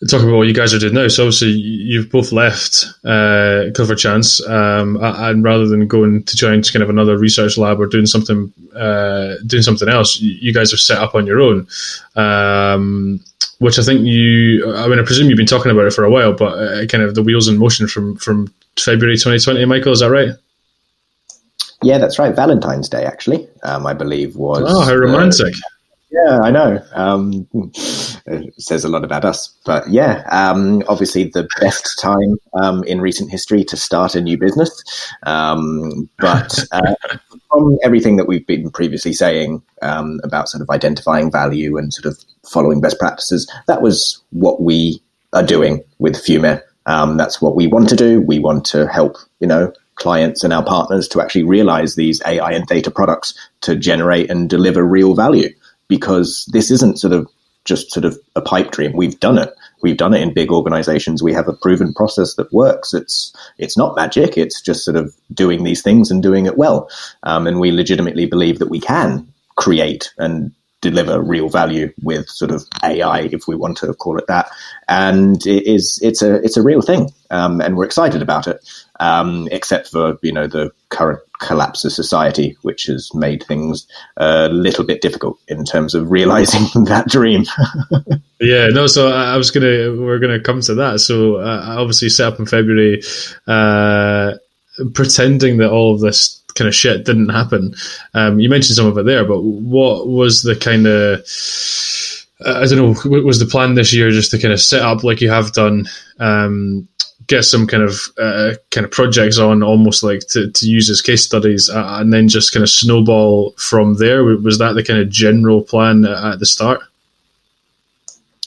talk about what you guys are doing now. So obviously you've both left uh, Clifford Chance, um, and rather than going to join kind of another research lab or doing something uh, doing something else, you guys are set up on your own. Um, which I think you, I mean, I presume you've been talking about it for a while, but uh, kind of the wheels in motion from from February 2020. Michael, is that right? Yeah, that's right. Valentine's Day, actually, um, I believe was. Oh, how romantic! Yeah, I know. Um, it says a lot about us. But yeah, um, obviously the best time um, in recent history to start a new business. Um, but uh, from everything that we've been previously saying um, about sort of identifying value and sort of following best practices, that was what we are doing with Fiume. Um, that's what we want to do. We want to help, you know, clients and our partners to actually realize these AI and data products to generate and deliver real value because this isn't sort of just sort of a pipe dream. We've done it. We've done it in big organizations. We have a proven process that works. It's it's not magic. It's just sort of doing these things and doing it well. Um, and we legitimately believe that we can create and deliver real value with sort of AI, if we want to call it that. And it is it's a it's a real thing, um, and we're excited about it. Um, except for you know the current collapse of society, which has made things a little bit difficult in terms of realizing that dream. yeah, no. So I was gonna we're gonna come to that. So uh, I obviously set up in February, uh, pretending that all of this kind of shit didn't happen. Um, you mentioned some of it there, but what was the kind of I don't know, was the plan this year just to kind of set up like you have done, um, get some kind of uh, kind of projects on, almost like to, to use as case studies, uh, and then just kind of snowball from there? Was that the kind of general plan at the start?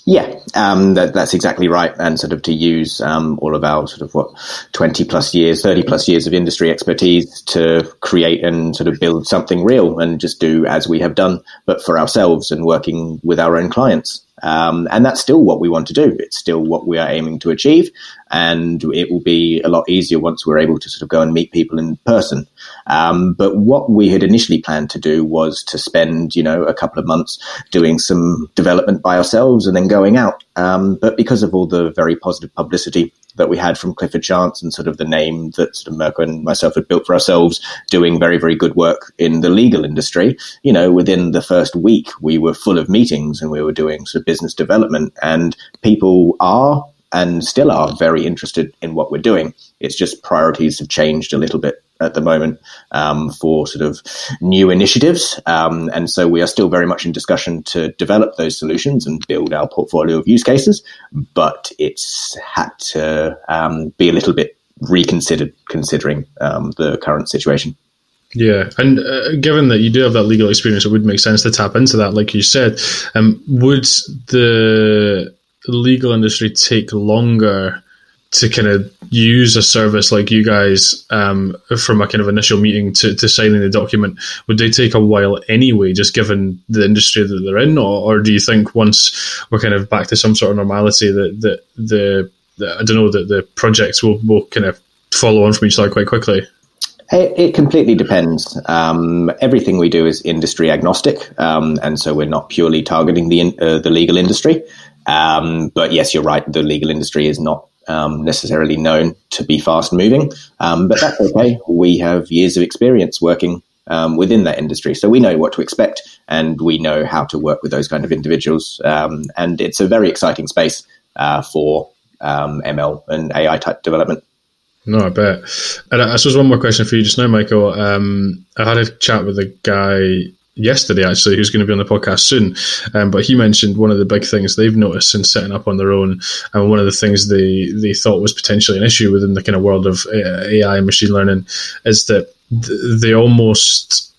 Yeah, um, that, that's exactly right. And sort of to use um, all of our sort of what twenty plus years, thirty plus years of industry expertise to create and sort of build something real, and just do as we have done, but for ourselves and working with our own clients. Um, and that's still what we want to do. It's still what we are aiming to achieve. And it will be a lot easier once we're able to sort of go and meet people in person. Um, but what we had initially planned to do was to spend, you know, a couple of months doing some development by ourselves and then going out. Um, but because of all the very positive publicity that we had from Clifford Chance and sort of the name that sort of Mirko and myself had built for ourselves, doing very, very good work in the legal industry. You know, within the first week, we were full of meetings and we were doing sort of business development, and people are and still are very interested in what we're doing. It's just priorities have changed a little bit at the moment um, for sort of new initiatives. Um, and so we are still very much in discussion to develop those solutions and build our portfolio of use cases. But it's had to um, be a little bit reconsidered considering um, the current situation. Yeah, and uh, given that you do have that legal experience, it would make sense to tap into that, like you said. Um, would the legal industry take longer to kind of use a service like you guys um, from a kind of initial meeting to, to signing the document, would they take a while anyway, just given the industry that they're in? Or, or do you think once we're kind of back to some sort of normality that, that the, the I don't know, that the projects will, will kind of follow on from each other quite quickly? It, it completely depends. Um, everything we do is industry agnostic, um, and so we're not purely targeting the uh, the legal industry. Um, but yes, you're right. The legal industry is not um, necessarily known to be fast moving, um, but that's okay. We have years of experience working um, within that industry, so we know what to expect and we know how to work with those kind of individuals. Um, and it's a very exciting space uh, for ML um, and AI type development. No, I bet. And I suppose one more question for you just now, Michael. I had a chat with a guy yesterday actually who's going to be on the podcast soon um, but he mentioned one of the big things they've noticed since setting up on their own and one of the things they they thought was potentially an issue within the kind of world of AI and machine learning is that they almost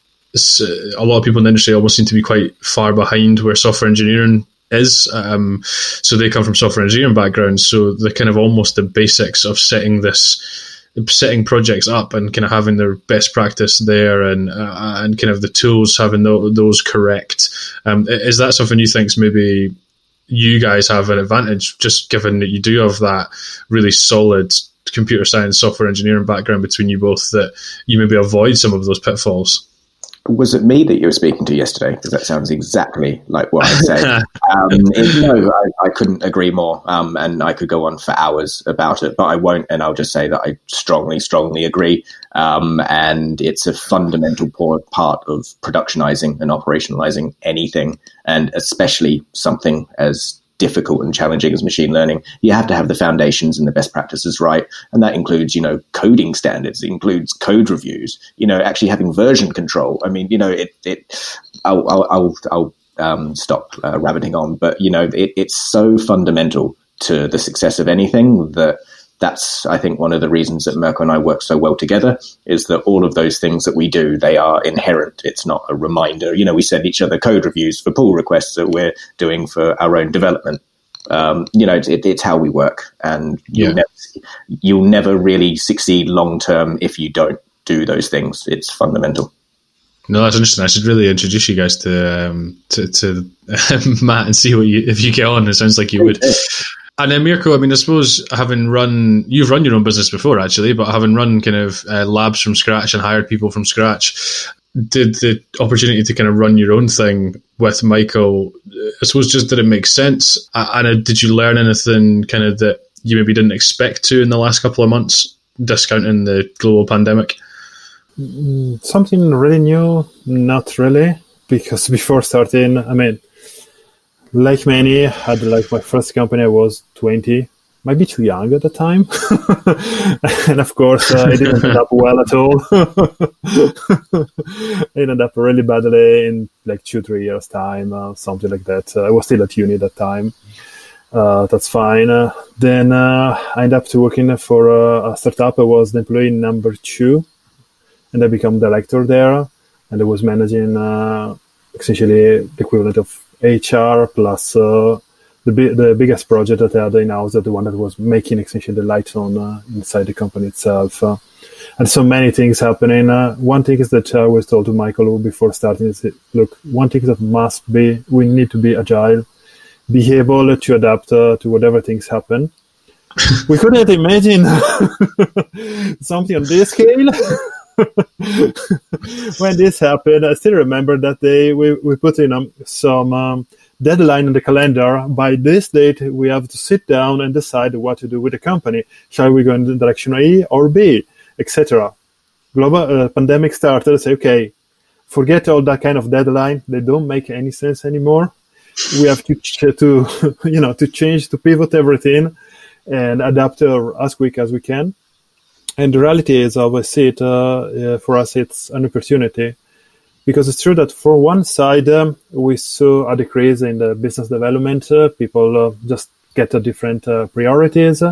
a lot of people in the industry almost seem to be quite far behind where software engineering is. Um, so they come from software engineering backgrounds, so the kind of almost the basics of setting this setting projects up and kind of having their best practice there and uh, and kind of the tools having those correct. Um, is that something you think maybe you guys have an advantage, just given that you do have that really solid computer science, software engineering background between you both, that you maybe avoid some of those pitfalls? Was it me that you were speaking to yesterday? Because that sounds exactly like what I said. um, it, no, I, I, couldn't agree more. Um, and I could go on for hours about it, but I won't. And I'll just say that I strongly, strongly agree. Um, and it's a fundamental part of productionizing and operationalizing anything, and especially something as difficult and challenging as machine learning, you have to have the foundations and the best practices right. And that includes, you know, coding standards, it includes code reviews, you know, actually having version control. I mean, you know, it, it I'll, I'll, I'll, I'll um, stop uh, rabbiting on, but, you know, it, it's so fundamental to the success of anything that that's I think one of the reasons that Mirko and I work so well together is that all of those things that we do they are inherent. It's not a reminder. You know, we send each other code reviews for pull requests that we're doing for our own development. Um, you know, it, it's how we work, and yeah. you'll, never, you'll never really succeed long term if you don't do those things. It's fundamental. No, that's interesting. I should really introduce you guys to um, to, to Matt and see what you if you get on. It sounds like you would. And then Mirko, I mean, I suppose having run, you've run your own business before actually, but having run kind of uh, labs from scratch and hired people from scratch, did the opportunity to kind of run your own thing with Michael, I suppose just did it make sense? And did you learn anything kind of that you maybe didn't expect to in the last couple of months, discounting the global pandemic? Mm, something really new? Not really, because before starting, I mean, like many, had like my first company. I was twenty, might be too young at the time, and of course, uh, it didn't end up well at all. it ended up really badly in like two, three years time, uh, something like that. Uh, I was still at uni at that time. Uh, that's fine. Uh, then uh, I ended up working for a, startup. I was the employee number two and I became director there, and I was managing essentially the equivalent of HR plus uh, the the biggest project that I had in house, the one that was making essentially the lights on uh, inside the company itself. Uh, and so many things happening. Uh, one thing is that I was told to Michael before starting is look, one thing that must be, we need to be agile, be able to adapt uh, to whatever things happen. we couldn't imagine something on this scale. when this happened, I still remember that day we, we put in um, some um, deadline in the calendar. By this date, we have to sit down and decide what to do with the company. Shall we go in direction A or B, etc. Global uh, pandemic started. Say, okay, forget all that kind of deadline. They don't make any sense anymore. We have to, to you know, to change, to pivot everything and adapt uh, as quick as we can and the reality is, I always see it uh, uh, for us, it's an opportunity because it's true that for one side, um, we saw a decrease in the business development. Uh, people uh, just get a different uh, priorities.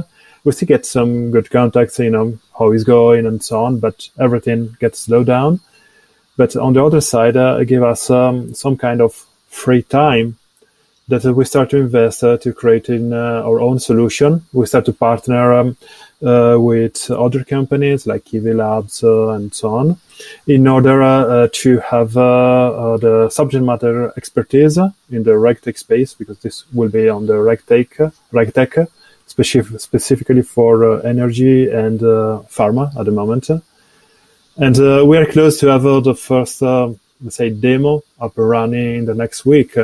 we still get some good contacts, you know, how it's going and so on, but everything gets slowed down. But on the other side, uh, it gave us um, some kind of free time that we start to invest uh, to creating uh, our own solution. We start to partner um, uh, with other companies like Kiwi Labs uh, and so on, in order uh, to have the subject matter expertise in the RegTech space, because this will be on the RegTech, RegTech specific, specifically for energy and pharma at the moment. And we are close to have the first, let's say, demo up and running in the next week.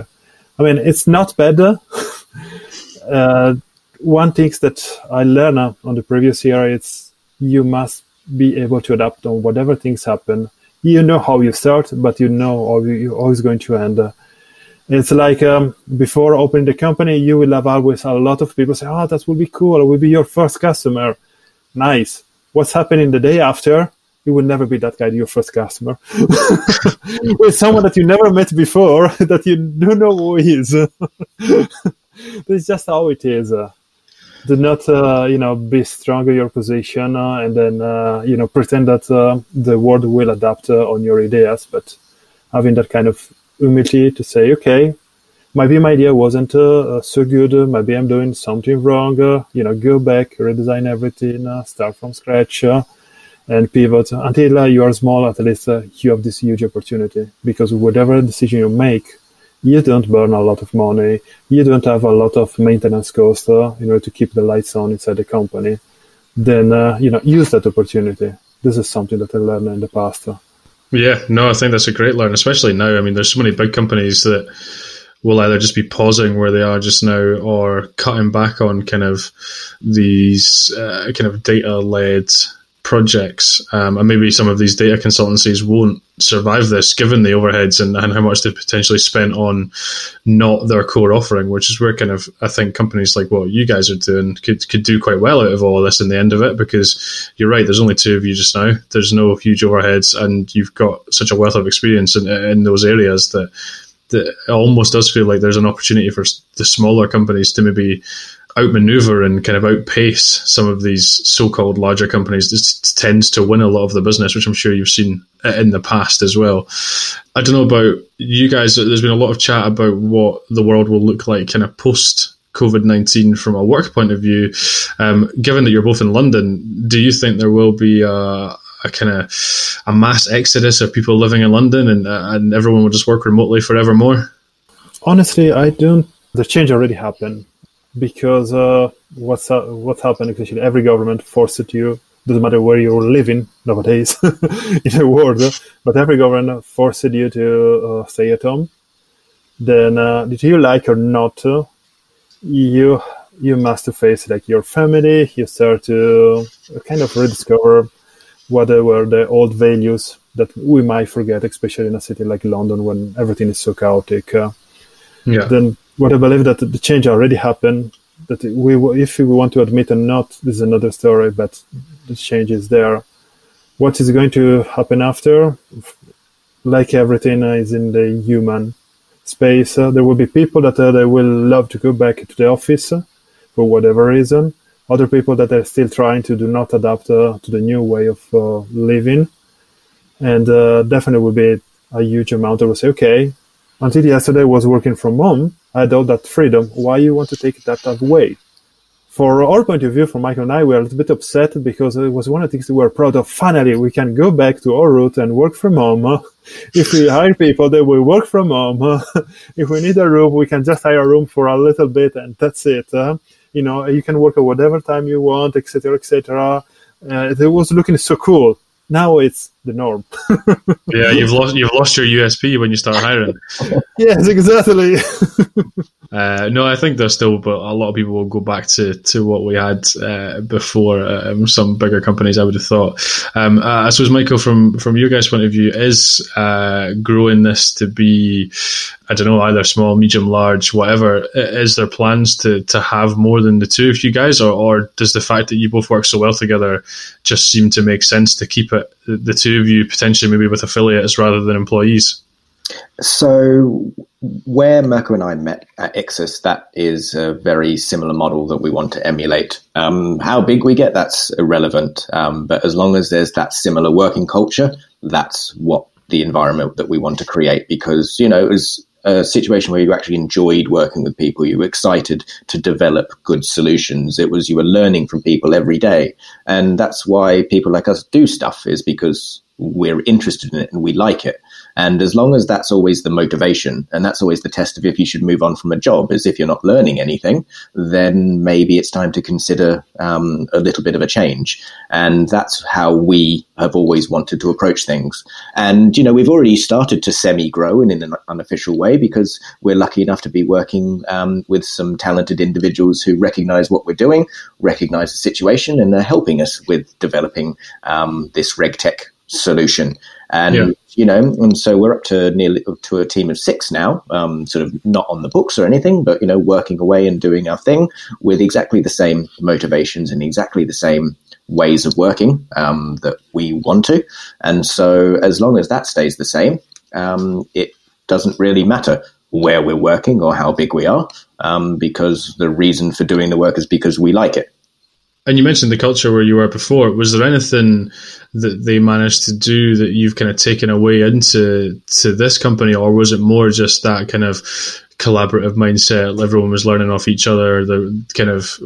I mean, it's not bad. uh, one thing that I learned on the previous year is you must be able to adapt on whatever things happen. You know how you start, but you know how you're always going to end. It's like um, before opening the company, you will have always a lot of people say, "Oh, that will be cool. It will be your first customer." Nice. What's happening the day after? You will never be that guy, your first customer, with someone that you never met before, that you don't know who he is. That's just how it is. Do not uh, you know be strong in your position uh, and then uh, you know pretend that uh, the world will adapt uh, on your ideas. But having that kind of humility to say okay maybe my idea wasn't uh, so good. Maybe i'm doing something wrong. You know go back redesign everything start from scratch and pivot until you are small at least you have this huge opportunity because whatever decision you make you don't burn a lot of money, you don't have a lot of maintenance costs uh, in order to keep the lights on inside the company, then uh, you know use that opportunity. This is something that I learned in the past. Yeah, no, I think that's a great learn, especially now. I mean, there's so many big companies that will either just be pausing where they are just now or cutting back on kind of these uh, kind of data led projects, um, and maybe some of these data consultancies won't survive this, given the overheads and, and how much they've potentially spent on not their core offering, which is where kind of I think companies like what you guys are doing could could do quite well out of all of this in the end of it, because you're right. There's only two of you just now. There's no huge overheads, and you've got such a wealth of experience in in those areas that that it almost does feel like there's an opportunity for the smaller companies to maybe outmaneuver and kind of outpace some of these so-called larger companies. This tends to win a lot of the business, which I'm sure you've seen in the past as well. I don't know about you guys. There's been a lot of chat about what the world will look like kind of post COVID 19 from a work point of view. Um, given that you're both in London, do you think there will be a, a kind of a mass exodus of people living in London, and uh, and everyone will just work remotely forevermore? Honestly, I don't. The change already happened because uh, what's uh, what's happened actually every government forced you doesn't matter where you're living nowadays in the world but every government forced you to uh, stay at home then uh, did you like or not uh, you you must face like your family you start to kind of rediscover what were the old values that we might forget especially in a city like london when everything is so chaotic uh, yeah. then what I believe that the change already happened. That we, if we want to admit or not, this is another story. But the change is there. What is going to happen after? Like everything is in the human space, uh, there will be people that uh, they will love to go back to the office uh, for whatever reason. Other people that are still trying to do not adapt uh, to the new way of uh, living, and uh, definitely will be a huge amount that will say, okay, until yesterday I was working from home, had all that freedom. Why you want to take that away? For our point of view, from Michael and I, we are a little bit upset because it was one of the things we were proud of. Finally, we can go back to our route and work from home. if we hire people, they will work from home. if we need a room, we can just hire a room for a little bit and that's it. you know, you can work at whatever time you want, etc., etc. Uh, it was looking so cool now it's the norm. yeah, you've lost you've lost your USP when you start hiring. yes, exactly. uh, no, I think there's still, but a lot of people will go back to, to what we had uh, before. Um, some bigger companies, I would have thought. Um, uh, I suppose, Michael, from from your guys' point of view, is uh, growing this to be, I don't know, either small, medium, large, whatever. Is there plans to to have more than the two of you guys, or or does the fact that you both work so well together just seem to make sense to keep it the two you potentially maybe with affiliates rather than employees? So, where Mirko and I met at Ixxus, that is a very similar model that we want to emulate. Um, how big we get, that's irrelevant. Um, but as long as there's that similar working culture, that's what the environment that we want to create because, you know, it was a situation where you actually enjoyed working with people. You were excited to develop good solutions. It was you were learning from people every day. And that's why people like us do stuff is because we're interested in it and we like it. And as long as that's always the motivation, and that's always the test of if you should move on from a job, is if you're not learning anything, then maybe it's time to consider um, a little bit of a change. And that's how we have always wanted to approach things. And, you know, we've already started to semi grow in an unofficial way because we're lucky enough to be working um, with some talented individuals who recognize what we're doing, recognize the situation, and they're helping us with developing um, this RegTech solution. And yeah you know, and so we're up to nearly to a team of six now, um, sort of not on the books or anything, but you know, working away and doing our thing with exactly the same motivations and exactly the same ways of working um, that we want to. And so, as long as that stays the same, um, it doesn't really matter where we're working or how big we are, um, because the reason for doing the work is because we like it. And you mentioned the culture where you were before. Was there anything that they managed to do that you've kind of taken away into to this company, or was it more just that kind of collaborative mindset? Everyone was learning off each other. The kind of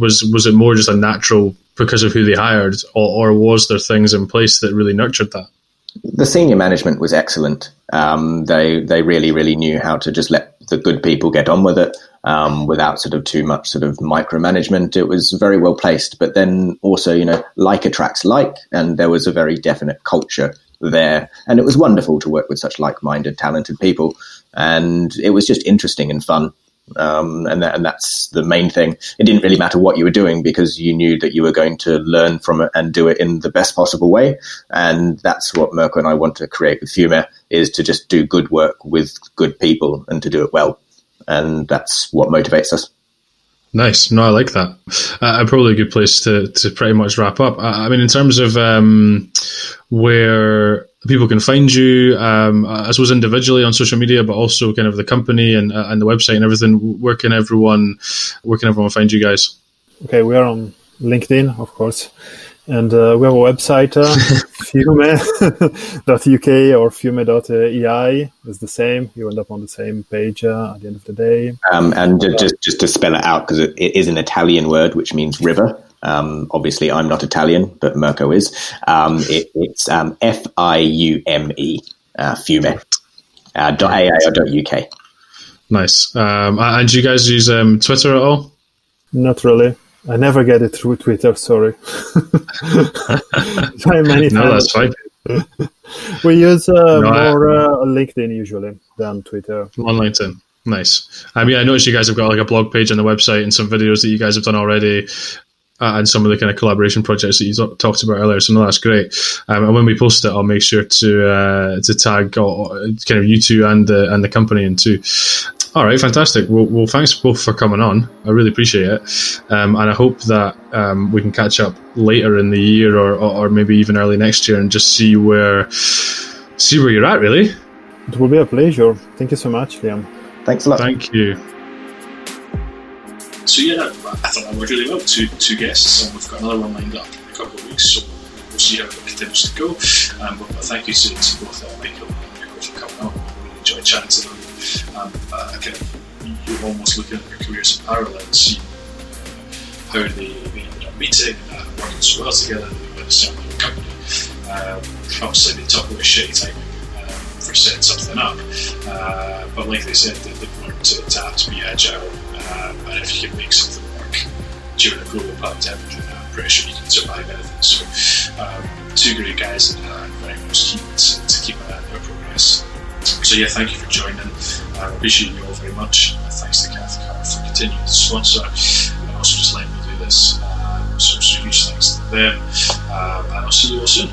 was was it more just a natural because of who they hired, or, or was there things in place that really nurtured that? The senior management was excellent. Um, they they really really knew how to just let the good people get on with it um, without sort of too much sort of micromanagement. It was very well placed, but then also, you know, like attracts like, and there was a very definite culture there. And it was wonderful to work with such like minded, talented people. And it was just interesting and fun. Um, and, that, and that's the main thing. It didn't really matter what you were doing because you knew that you were going to learn from it and do it in the best possible way. And that's what Mirko and I want to create with Fiume is to just do good work with good people and to do it well and that's what motivates us. Nice. No, I like that. Uh, probably a good place to, to pretty much wrap up. I, I mean, in terms of um, where people can find you, um, I suppose individually on social media, but also kind of the company and, uh, and the website and everything. Where can everyone where can everyone find you guys? Okay, we are on LinkedIn, of course. And uh, we have a website, uh, fiume.uk or fume.ei is the same. You end up on the same page uh, at the end of the day. Um, and just, just to spell it out, because it, it is an Italian word, which means river. Um, obviously, I'm not Italian, but Mirko is. Um, it, it's um, F I U M E, uh, Fiume, uh, .aa or .uk. Nice. Um, and do you guys use um, Twitter at all? Not really. I never get it through Twitter. Sorry. Try many no, times. that's fine. We use uh, No, I- more uh, LinkedIn usually than Twitter. On LinkedIn. Nice. I mean, I noticed you guys have got like a blog page on the website and some videos that you guys have done already, uh, and some of the kind of collaboration projects that you t- talked about earlier. So no, that's great. Um, and when we post it, I'll make sure to uh, to tag all, kind of you two and the and the company in too. All right, fantastic. Well, well, thanks both for coming on. I really appreciate it, um, and I hope that um, we can catch up later in the year or, or, or maybe even early next year and just see where see where you're at. Really. It will be a pleasure. Thank you so much, Liam. Thanks a lot. Thank you. So yeah, I thought that worked really well. Two two guests, and we've got another one lined up in a couple of weeks. So we'll see how it continues to go. Um, but, but thank you to, to both uh, Michael and Michael for coming on. I really enjoyed chatting to them. Um, uh, of, you're almost looking at their careers in parallel and see how they, they ended up meeting, uh, working so well together. They went to start their company. Um, obviously, they talk about shitty timing um, for setting something up. Uh, but like they said, they, they've learned to, have to be agile. Um, and if you can make something work during a global pandemic, I'm pretty sure you can survive anything. So, um, two great guys, and uh, very much keen to, to keep an eye on their progress. So, yeah, thank you for joining. I appreciate you all very much. Uh, thanks to Catholic for continuing to sponsor and also just letting me do this. Um, so, huge thanks to them. Um, and I'll see you all soon.